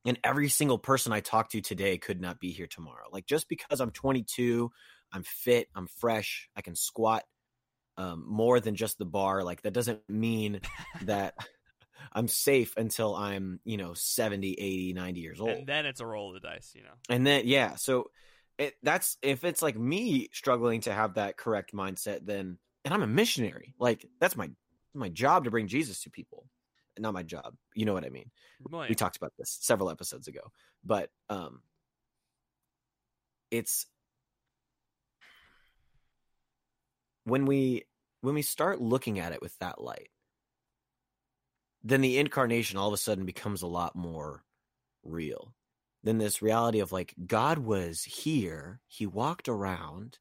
and every single person I talk to today could not be here tomorrow. Like just because I'm 22, I'm fit, I'm fresh, I can squat um, more than just the bar. Like that doesn't mean that I'm safe until I'm, you know, 70, 80, 90 years old. And then it's a roll of the dice, you know. And then yeah, so it that's if it's like me struggling to have that correct mindset, then and I'm a missionary. Like that's my my job to bring Jesus to people. Not my job. You know what I mean? Well, We talked about this several episodes ago. But um it's when we when we start looking at it with that light, then the incarnation all of a sudden becomes a lot more real than this reality of like God was here, he walked around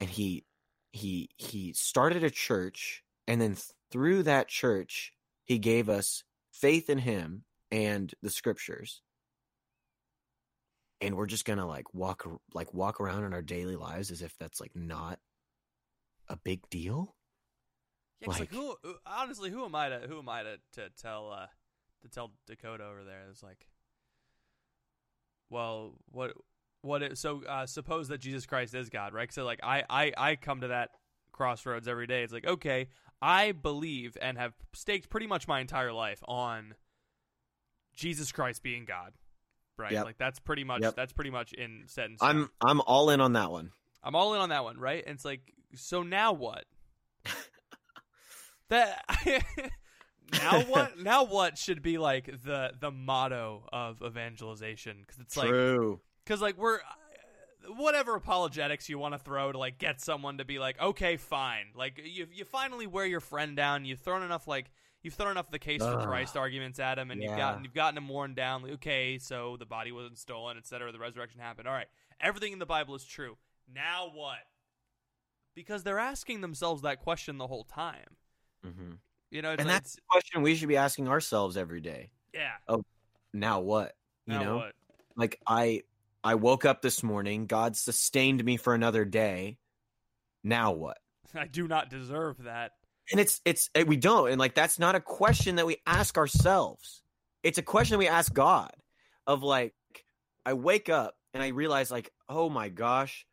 and he he he started a church and then through that church he gave us faith in him and the scriptures. And we're just to like walk like walk around in our daily lives as if that's like not a big deal. Yeah, like, like- who? who- Honestly, who am I to who am I to, to tell uh to tell Dakota over there? It's like, well, what what? It, so uh, suppose that Jesus Christ is God, right? So like, I I I come to that crossroads every day. It's like, okay, I believe and have staked pretty much my entire life on Jesus Christ being God, right? Yep. Like that's pretty much Yep. that's pretty much in set in. I'm I'm all in on that one. I'm all in on that one, right? And it's like, so now what? that now what? Now what should be like the the motto of evangelization? Because it's like, True. because like we're whatever apologetics you want to throw to like get someone to be like, okay, fine. Like you you finally wear your friend down. You've thrown enough like you've thrown enough the case for Christ arguments at him, and you've gotten you've gotten him worn down. Like, okay, so the body wasn't stolen, etc. The resurrection happened. All right, everything in the Bible is true. Now what? Because they're asking themselves that question the whole time. Hmm You know, And like, that's the question we should be asking ourselves every day. yeah. Oh, Now what? You now know, what? like I I woke up this morning. God sustained me for another day. Now what? I do not deserve that. And it's it's eh, we don't, and like that's not a question that we ask ourselves. It's a question we ask God. Of like, I wake up and I realize, like, oh my gosh,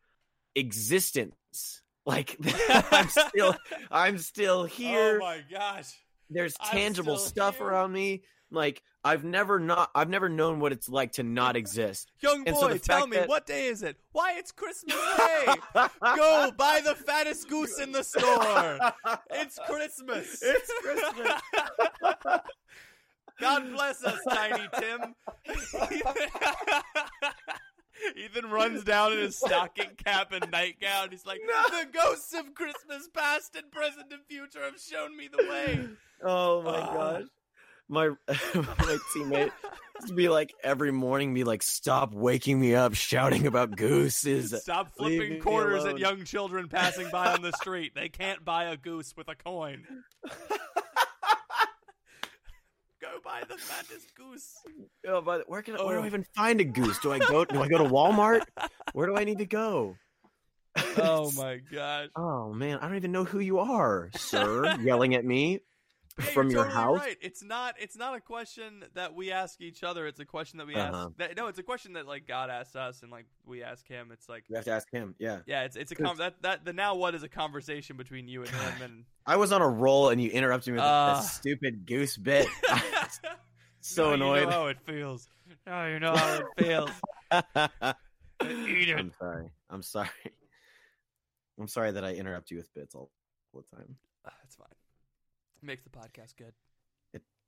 existence. Like I'm still I'm still here. Oh my gosh. There's tangible stuff here. around me. Like I've never not I've never known what it's like to not exist. Young And boy, so tell me, that- what day is it? Why, it's Christmas Day! Go buy the fattest goose in the store! It's Christmas! It's Christmas. God bless us, Tiny Tim! Ethan runs down in his stocking cap and nightgown. He's like, No. The ghosts of Christmas past and present and future have shown me the way. Oh my Ah. gosh. My my teammate used to be like every morning be like, stop waking me up shouting about gooses. Stop flipping quarters at young children passing by on the street. They can't buy a goose with a coin. Buy the fattest goose. Oh, but where can I, where do Oh. I even find a goose? Do I go do I go to Walmart? Where do I need to go? Oh my gosh. Oh man, I don't even know who you are, sir. yelling at me Yeah, from your totally house. Right. It's not. It's not a question that we ask each other. It's a question that we Uh-huh. ask. That, no, it's a question that like God asks us, and like we ask Him. It's like, You have to ask him. Yeah. yeah, it's it's a com- that that the now what is a conversation between you and Him, and I was on a roll and you interrupted me with Ah. a stupid goose bit. so Now annoyed. You know how it feels. Now you know how it feels. Eat it. I'm sorry. I'm sorry. I'm sorry that I interrupt you with bits all, all the time. Ah, That's fine. Makes the podcast good.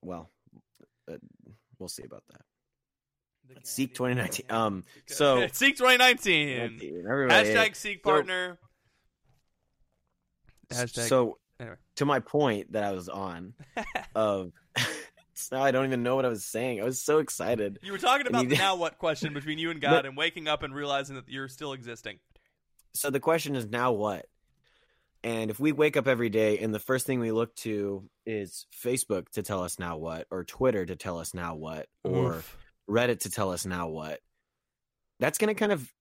Well, uh, we'll see about that. Seek 2019. Um, so- Seek 2019. Everybody, Hashtag Seek So- partner. Hashtag. So, Anyway. to my point that I was on of now I don't even know what I was saying. I was so excited. you were talking about the now what question between you and God, and waking up and realizing that you're still existing. So the question is now what? And if we wake up every day and the first thing we look to is Facebook to tell us now what, or Twitter to tell us now what, or Oof. Reddit to tell us now what, that's going to kind of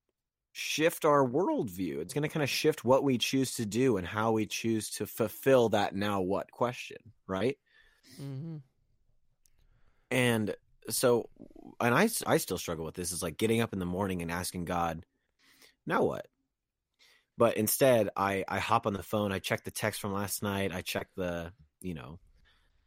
shift our worldview. It's going to kind of shift what we choose to do and how we choose to fulfill that now what question, right? Mm-hmm. And so, and I, I still struggle with this is like getting up in the morning and asking God, now what? But instead, I, I hop on the phone, I check the text from last night, I check the, you know,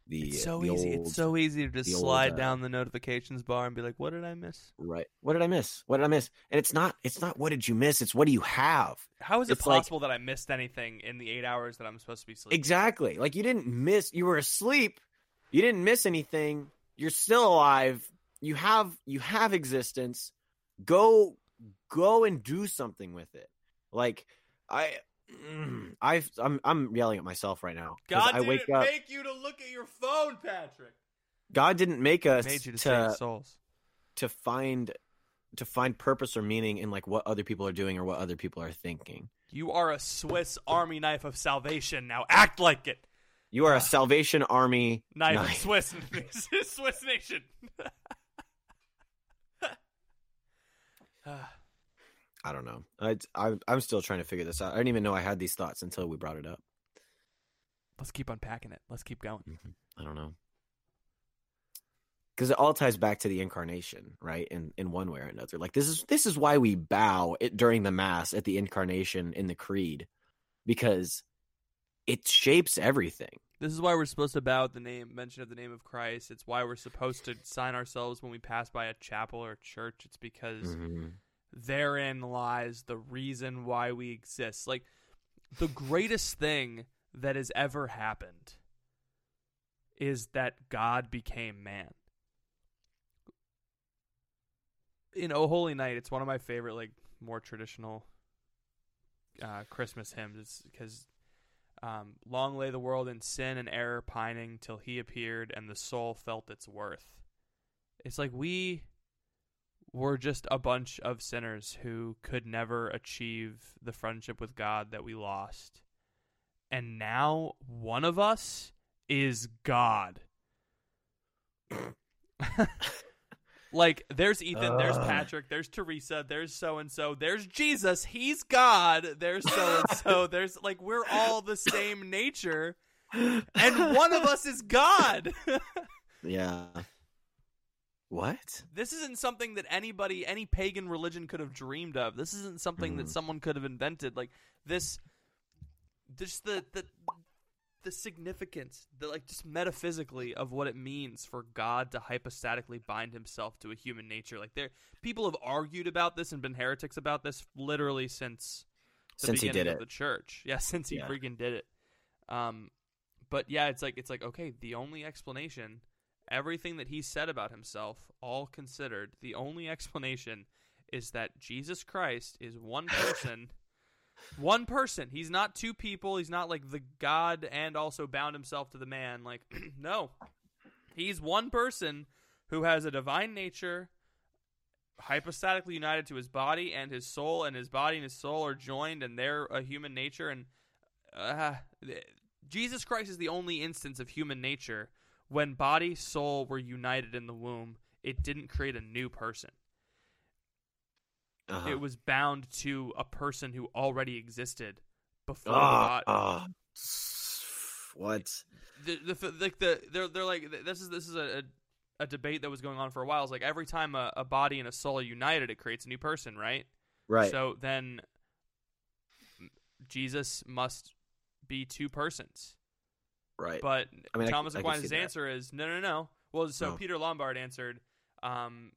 the, It's so the easy. old- it's so easy to just the old, slide uh, down the notifications bar and be like, "What did I miss? right. What did I miss? What did I miss? And it's not, it's not what did you miss? It's what do you have? How is it It's like- possible that I missed anything in the eight hours that I'm supposed to be sleeping?" Exactly. Like you didn't miss, you were asleep, you didn't miss anything. You're still alive. You have, you have existence. Go, go and do something with it. Like I, mm, I, I'm, I'm yelling at myself right now. God I didn't wake up. make you to look at your phone, Patrick. God didn't make us Made you to, to save souls. to find to find purpose or meaning in like what other people are doing or what other people are thinking. You are a Swiss Army knife of salvation. Now act like it. You are a Salvation Army Knife, Knife. Swiss, Swiss nation. I don't know. I, I I'm still trying to figure this out. I didn't even know I had these thoughts until we brought it up. Let's keep unpacking it. Let's keep going. I don't know. Because it all ties back to the incarnation, right? In in one way or another. Like this is this is why we bow it during the mass at the incarnation in the creed, because it shapes everything. This is why we're supposed to bow at the name, mention of the name of Christ. It's why we're supposed to sign ourselves when we pass by a chapel or church. It's because Mhm. Therein lies the reason why we exist. Like the greatest thing that has ever happened is that God became man. In O Holy Night, it's one of my favorite, like more traditional uh, Christmas hymns. It's because Um, long lay the world in sin and error pining till he appeared and the soul felt its worth. It's like we were just a bunch of sinners who could never achieve the friendship with God that we lost. And now one of us is God. like there's Ethan, there's Patrick, there's Teresa, there's so and so, there's Jesus, he's God, there's so and so, there's like we're all the same nature and one of us is God. Yeah. What? this isn't something that anybody any pagan religion could have dreamed of this isn't something that Mhm. someone could have invented like this just the the the significance the like just metaphysically of what it means for god to hypostatically bind himself to a human nature like there people have argued about this and been heretics about this literally since the Since he did of it. the church yeah since he Yeah. freaking did it um but yeah it's like it's like okay the only explanation everything that he said about himself, all considered, the only explanation is that Jesus Christ is one person. one person. He's not two people. He's not like the God and also bound himself to the man. Like, no. He's one person who has a divine nature, hypostatically united to his body and his soul, and his body and his soul are joined, and they're a human nature. And uh, Jesus Christ is the only instance of human nature when body soul were united in the womb it didn't create a new person Uh-huh. it was bound to a person who already existed before body ah. What? the, the, like the they're they're like this is this is a, a, a debate that was going on for a while it's like every time a, a body and a soul are united it creates a new person right Right. so then jesus must be two persons right. But I mean, Thomas I Aquinas' that. answer is no, no, no. Well, so No. Peter Lombard answered, um,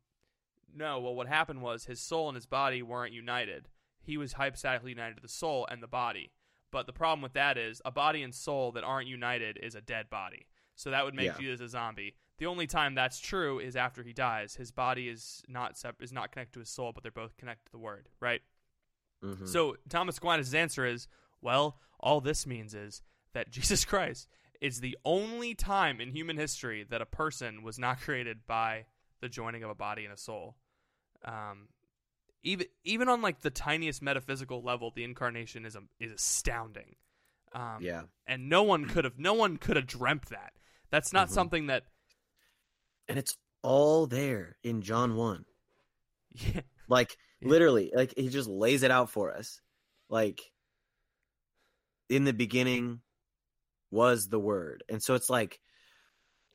no. Well, what happened was his soul and his body weren't united. He was hypostatically united to the soul and the body. But the problem with that is a body and soul that aren't united is a dead body. So that would make Yeah. Jesus a zombie. The only time that's true is after he dies. His body is not sep- is not connected to his soul, but they're both connected to the Word, right? Mhm. So Thomas Aquinas' answer is, well, all this means is that Jesus Christ is the only time in human history that a person was not created by the joining of a body and a soul. Um, even even on like the tiniest metaphysical level, the incarnation is a, is astounding. Um, yeah. and no one could have no one could have dreamt that. That's not Mhm. something that. And it's all there in John 1. Yeah, Like Yeah. literally, like he just lays it out for us. Like in the beginning was the word. And so it's like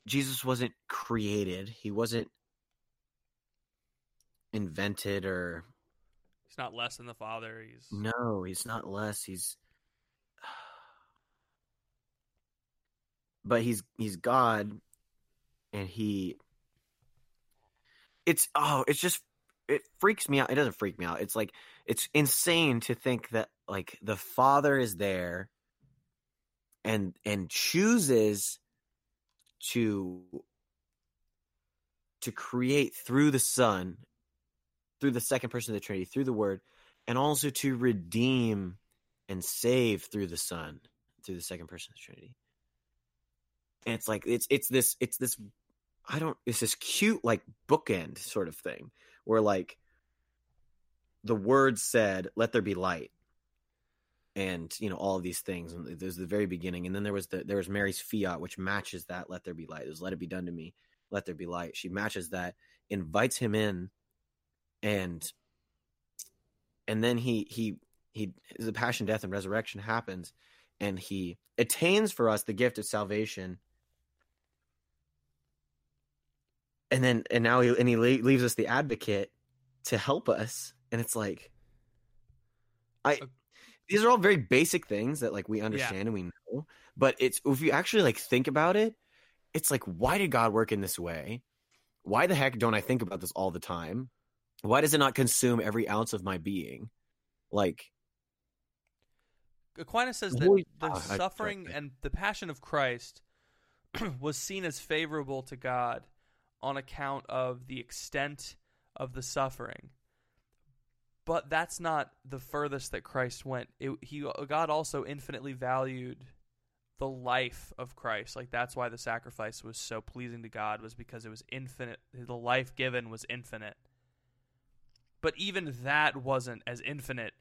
Jesus wasn't created. He wasn't invented or he's not less than the Father. He's no, he's not less. He's but he's he's God and he it's oh, it's just it freaks me out. It doesn't freak me out. It's like it's insane to think that like the father is there and and chooses to to create through the son through the second person of the trinity through the word and also to redeem and save through the son through the second person of the trinity. And it's like it's it's this it's this i don't it's this cute like bookend sort of thing where like the word said let there be light and you know all of these things and there's the very beginning and then there was the there was mary's fiat which matches that let there be light was let it be done to me let there be light she matches that invites him in and and then he he he the passion death and resurrection happens and he attains for us the gift of salvation. And then and now he and he leaves us the advocate to help us and it's like i these are all very basic things that like we understand and we know but it's if you actually like think about it it's like why did god work in this way? Why the heck don't i think about this all the time? Why does it not consume every ounce of my being? Like Aquinas says that the suffering and the passion of Christ was seen as favorable to God on account of the extent of the suffering. But that's not the furthest that Christ went. It, he God also infinitely valued the life of Christ. Like that's why the sacrifice was so pleasing to God was because it was infinite. The life given was infinite. But even that wasn't as infinite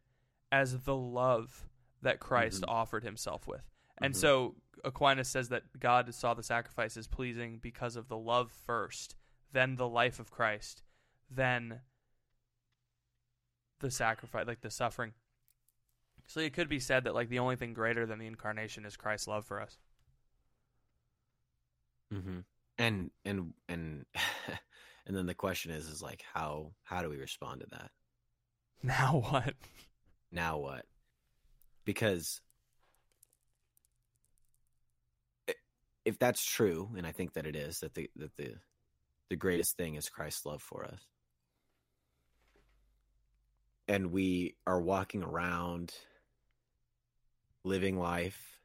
as the love that Christ Mhm. offered himself with. And Mhm. so Aquinas says that God saw the sacrifice as pleasing because of the love first, then the life of Christ, then the sacrifice, like the suffering. So it could be said that like the only thing greater than the incarnation is Christ's love for us. Mm-hmm. And and and and then the question is is like how how do we respond to that? Now what? Now what? Because if that's true, and I think that it is, that the that the the greatest thing is Christ's love for us. And we are walking around living life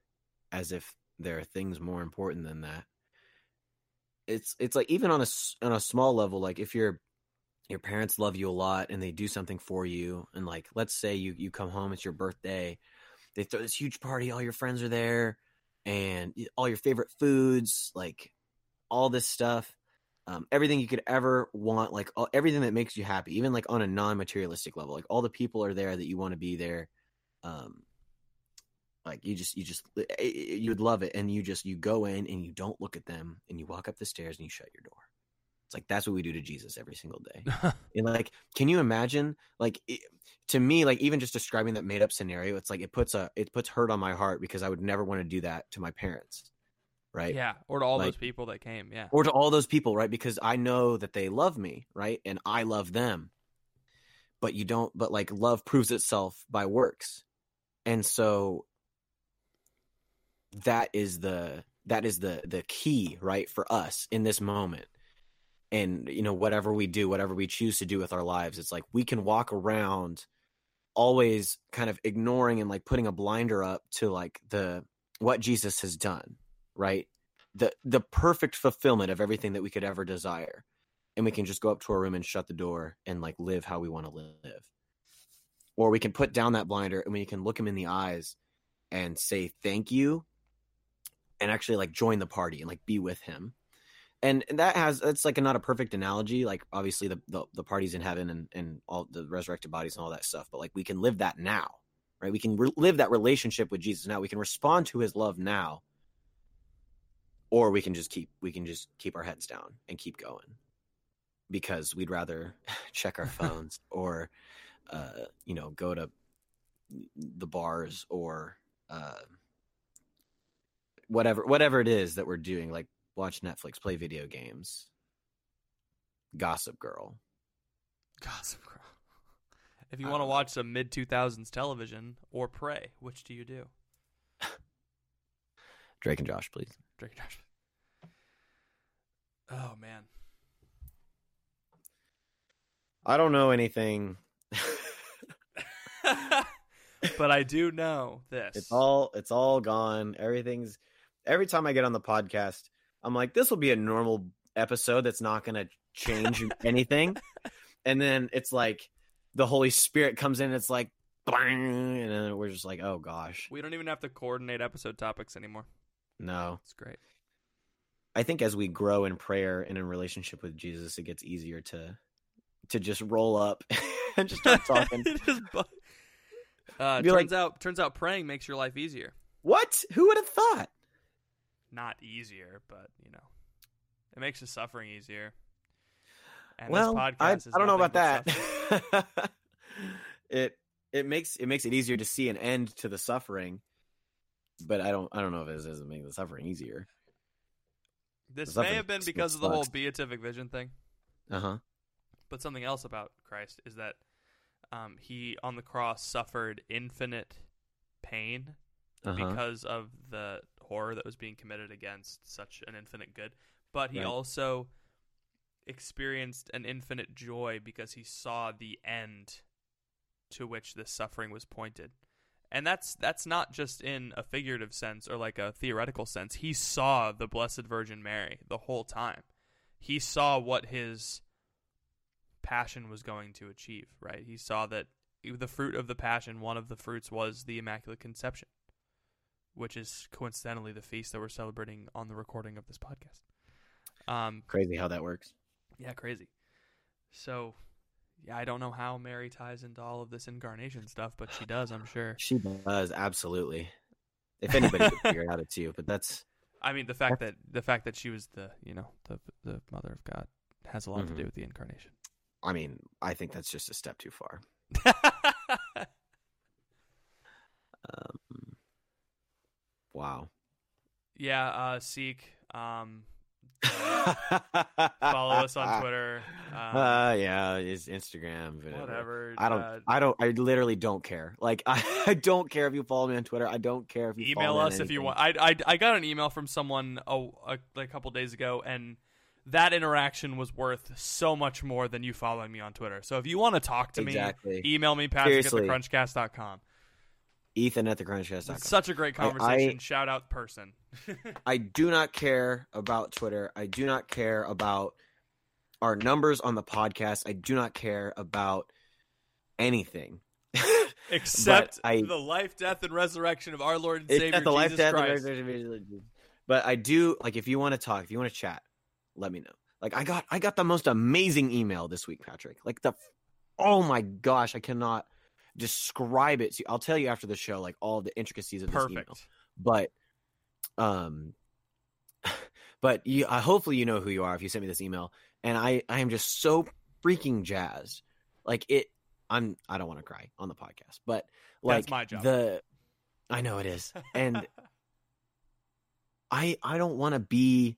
as if there are things more important than that. It's it's like even on a on a small level like if your your parents love you a lot and they do something for you and like let's say you you come home it's your birthday they throw this huge party all your friends are there and all your favorite foods like all this stuff um, everything you could ever want like all, everything that makes you happy even like on a non-materialistic level like all the people are there that you want to be there um like you just you just eh, eh, you'd love it and you just you go in and you don't look at them and you walk up the stairs and you shut your door. It's like that's what we do to jesus every single day. And like can you imagine like it, to me like even just describing that made up scenario it's like it puts a it puts hurt on my heart because i would never want to do that to my parents right? Yeah, or to all those people that came. Yeah. or to all those people right? Because i know that they love me right? And i love them. But you don't but like love proves itself by works. And so that is the that is the the key right for us in this moment. And you know whatever we do whatever we choose to do with our lives it's like we can walk around always kind of ignoring and like putting a blinder up to like the what jesus has done right? The the perfect fulfillment of everything that we could ever desire and we can just go up to our room and shut the door and like live how we want to live. Or we can put down that blinder and we can look him in the eyes and say thank you and actually like join the party and like be with him. And that has it's like a, not a perfect analogy like obviously the, the the party's in heaven and and all the resurrected bodies and all that stuff but like we can live that now right? We can re- live that relationship with jesus now. We can respond to his love now or we can just keep we can just keep our heads down and keep going because we'd rather check our phones or uh you know go to the bars or uh whatever whatever it is that we're doing like watch netflix play video games gossip girl Gossip Girl. If you want to watch some mid 2000s television or pray, which do you do? drake and josh please Drake Josh. Oh man. i don't know anything but I do know this. It's all it's all gone. Everything's every time I get on the podcast, I'm like, this will be a normal episode that's not gonna change anything. And then it's like the Holy Spirit comes in, it's like bang, and then we're just like, oh gosh. we don't even have to coordinate episode topics anymore. No. It's great. I think as we grow in prayer and in relationship with Jesus, it gets easier to to just roll up and just start talking. Just bu- uh, turns like- out, turns out, praying makes your life easier. what? Who would have thought? Not easier, but you know, it makes the suffering easier. And well, this podcast I, I don't know about that. it it makes it makes it easier to see an end to the suffering, but I don't I don't know if it doesn't make the suffering easier. This may have been because of the whole beatific vision thing. Uh huh. But something else about Christ is that um, he on the cross suffered infinite pain Uh huh. because of the horror that was being committed against such an infinite good. But he Right. also experienced an infinite joy because he saw the end to which this suffering was pointed. And that's that's not just in a figurative sense or like a theoretical sense. He saw the Blessed Virgin Mary the whole time. He saw what his passion was going to achieve, right? He saw that the fruit of the passion, one of the fruits was the Immaculate Conception. which is coincidentally the feast that we're celebrating on the recording of this podcast. Um, Crazy how that works. yeah, crazy. So, yeah, I don't know how Mary ties into all of this incarnation stuff, but she does, I'm sure. She does absolutely. If anybody could figure it out, it's you. But that's I mean, the fact that the fact that she was the you know the the mother of God has a lot to do Mhm. with the incarnation. I mean, I think that's just a step too far. Um, wow. yeah, uh, Seek. Um, follow us on Twitter. Um, Uh, yeah, it's Instagram. whatever. whatever. I don't. uh, I don't. I literally don't care. Like I, I don't care if you follow me on Twitter. I don't care if you email follow me on us if you want. I, I I got an email from someone a, a, a couple days ago, and that interaction was worth so much more than you following me on Twitter. So if you want to talk to Exactly. me, email me Patrick Seriously. at thecrunchcast.com. Ethan at the crunchcast.com. It's such a great I- I- conversation. Shout out person. I do not care about Twitter. I do not care about our numbers on the podcast. I do not care about anything. Except I- the life, death, and resurrection of our Lord and Savior the life, Jesus death, and Christ. resurrection of Jesus. But I do like if you want to talk, if you want to chat, let me know. Like I got I got the most amazing email this week, Patrick. Like the oh my gosh, I cannot describe it. to you. I'll tell you after the show, like all the intricacies of this email. Perfect. But um but you uh, hopefully you know who you are if you sent me this email. And I I am just so freaking jazzed. Like it I'm I don't want to cry on the podcast, but like That's my job. the I know it is. And I I don't want to be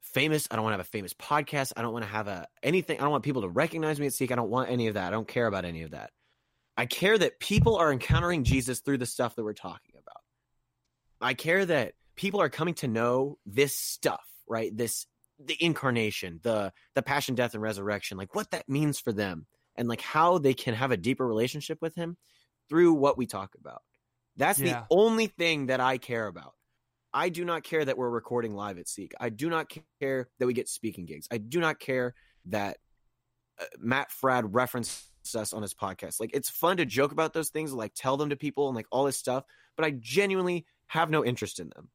famous. I don't want to have a famous podcast. I don't want to have a anything. I don't want people to recognize me at Seek. I don't want any of that. I don't care about any of that. I care that people are encountering Jesus through the stuff that we're talking about. I care that people are coming to know this stuff, right? This the incarnation, the the passion, death, and resurrection, like what that means for them, and like how they can have a deeper relationship with Him through what we talk about. That's Yeah. the only thing that I care about. I do not care that we're recording live at Seek. I do not care that we get speaking gigs. I do not care that uh, Matt Fradd referenced us on his podcast. Like it's fun to joke about those things, like tell them to people and like all this stuff, but I genuinely have no interest in them.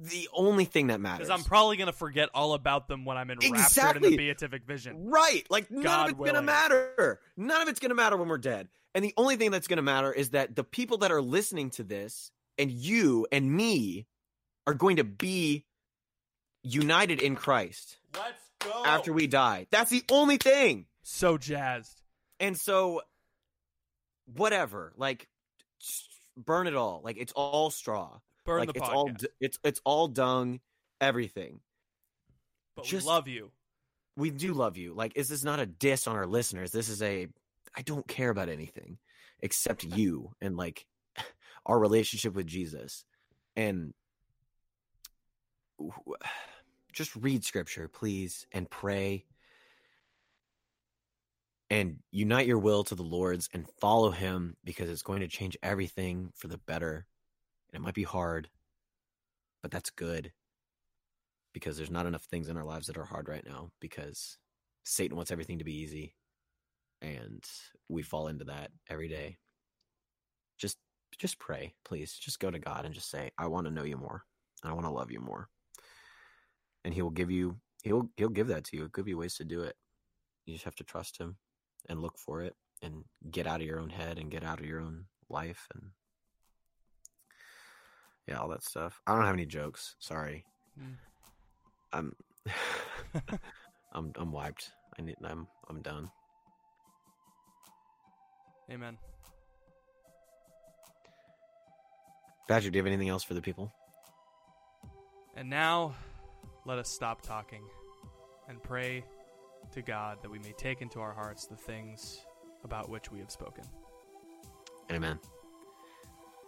The only thing that matters, Because I'm probably gonna forget all about them when I'm enraptured in Exactly. the beatific vision. Right. Like none God of it's willing. gonna matter. None of it's gonna matter when we're dead. And the only thing that's gonna matter is that the people that are listening to this and you and me are going to be united in Christ Let's go. after we die. That's the only thing. so jazzed. And so whatever, like burn it all. Like it's all straw. Burn like the it's podcast. all it's it's all dung, everything. but just- we love you. we do love you. Like, is this not a diss on our listeners? This is a I don't care about anything except you and like our relationship with Jesus. And just read scripture, please, and pray. And unite your will to the Lord's and follow him because it's going to change everything for the better. And it might be hard, but that's good because there's not enough things in our lives that are hard right now because Satan wants everything to be easy and we fall into that every day. Just just pray, please. Just go to God and just say, I want to know you more. And I want to love you more. And he will give you he'll he'll give that to you. He'll give you ways to do it. You just have to trust him and look for it and get out of your own head and get out of your own life and yeah, all that stuff. I don't have any jokes. Sorry. Mm. I'm I'm I'm wiped. I need I'm I'm done. Amen. Patrick, do you have anything else for the people? And now, let us stop talking and pray to God that we may take into our hearts the things about which we have spoken. Amen.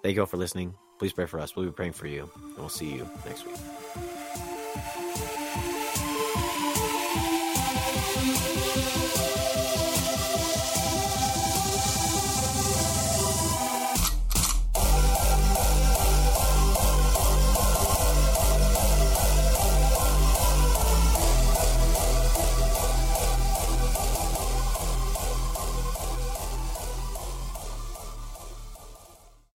Thank you all for listening. Please pray for us. We'll be praying for you, and we'll see you next week.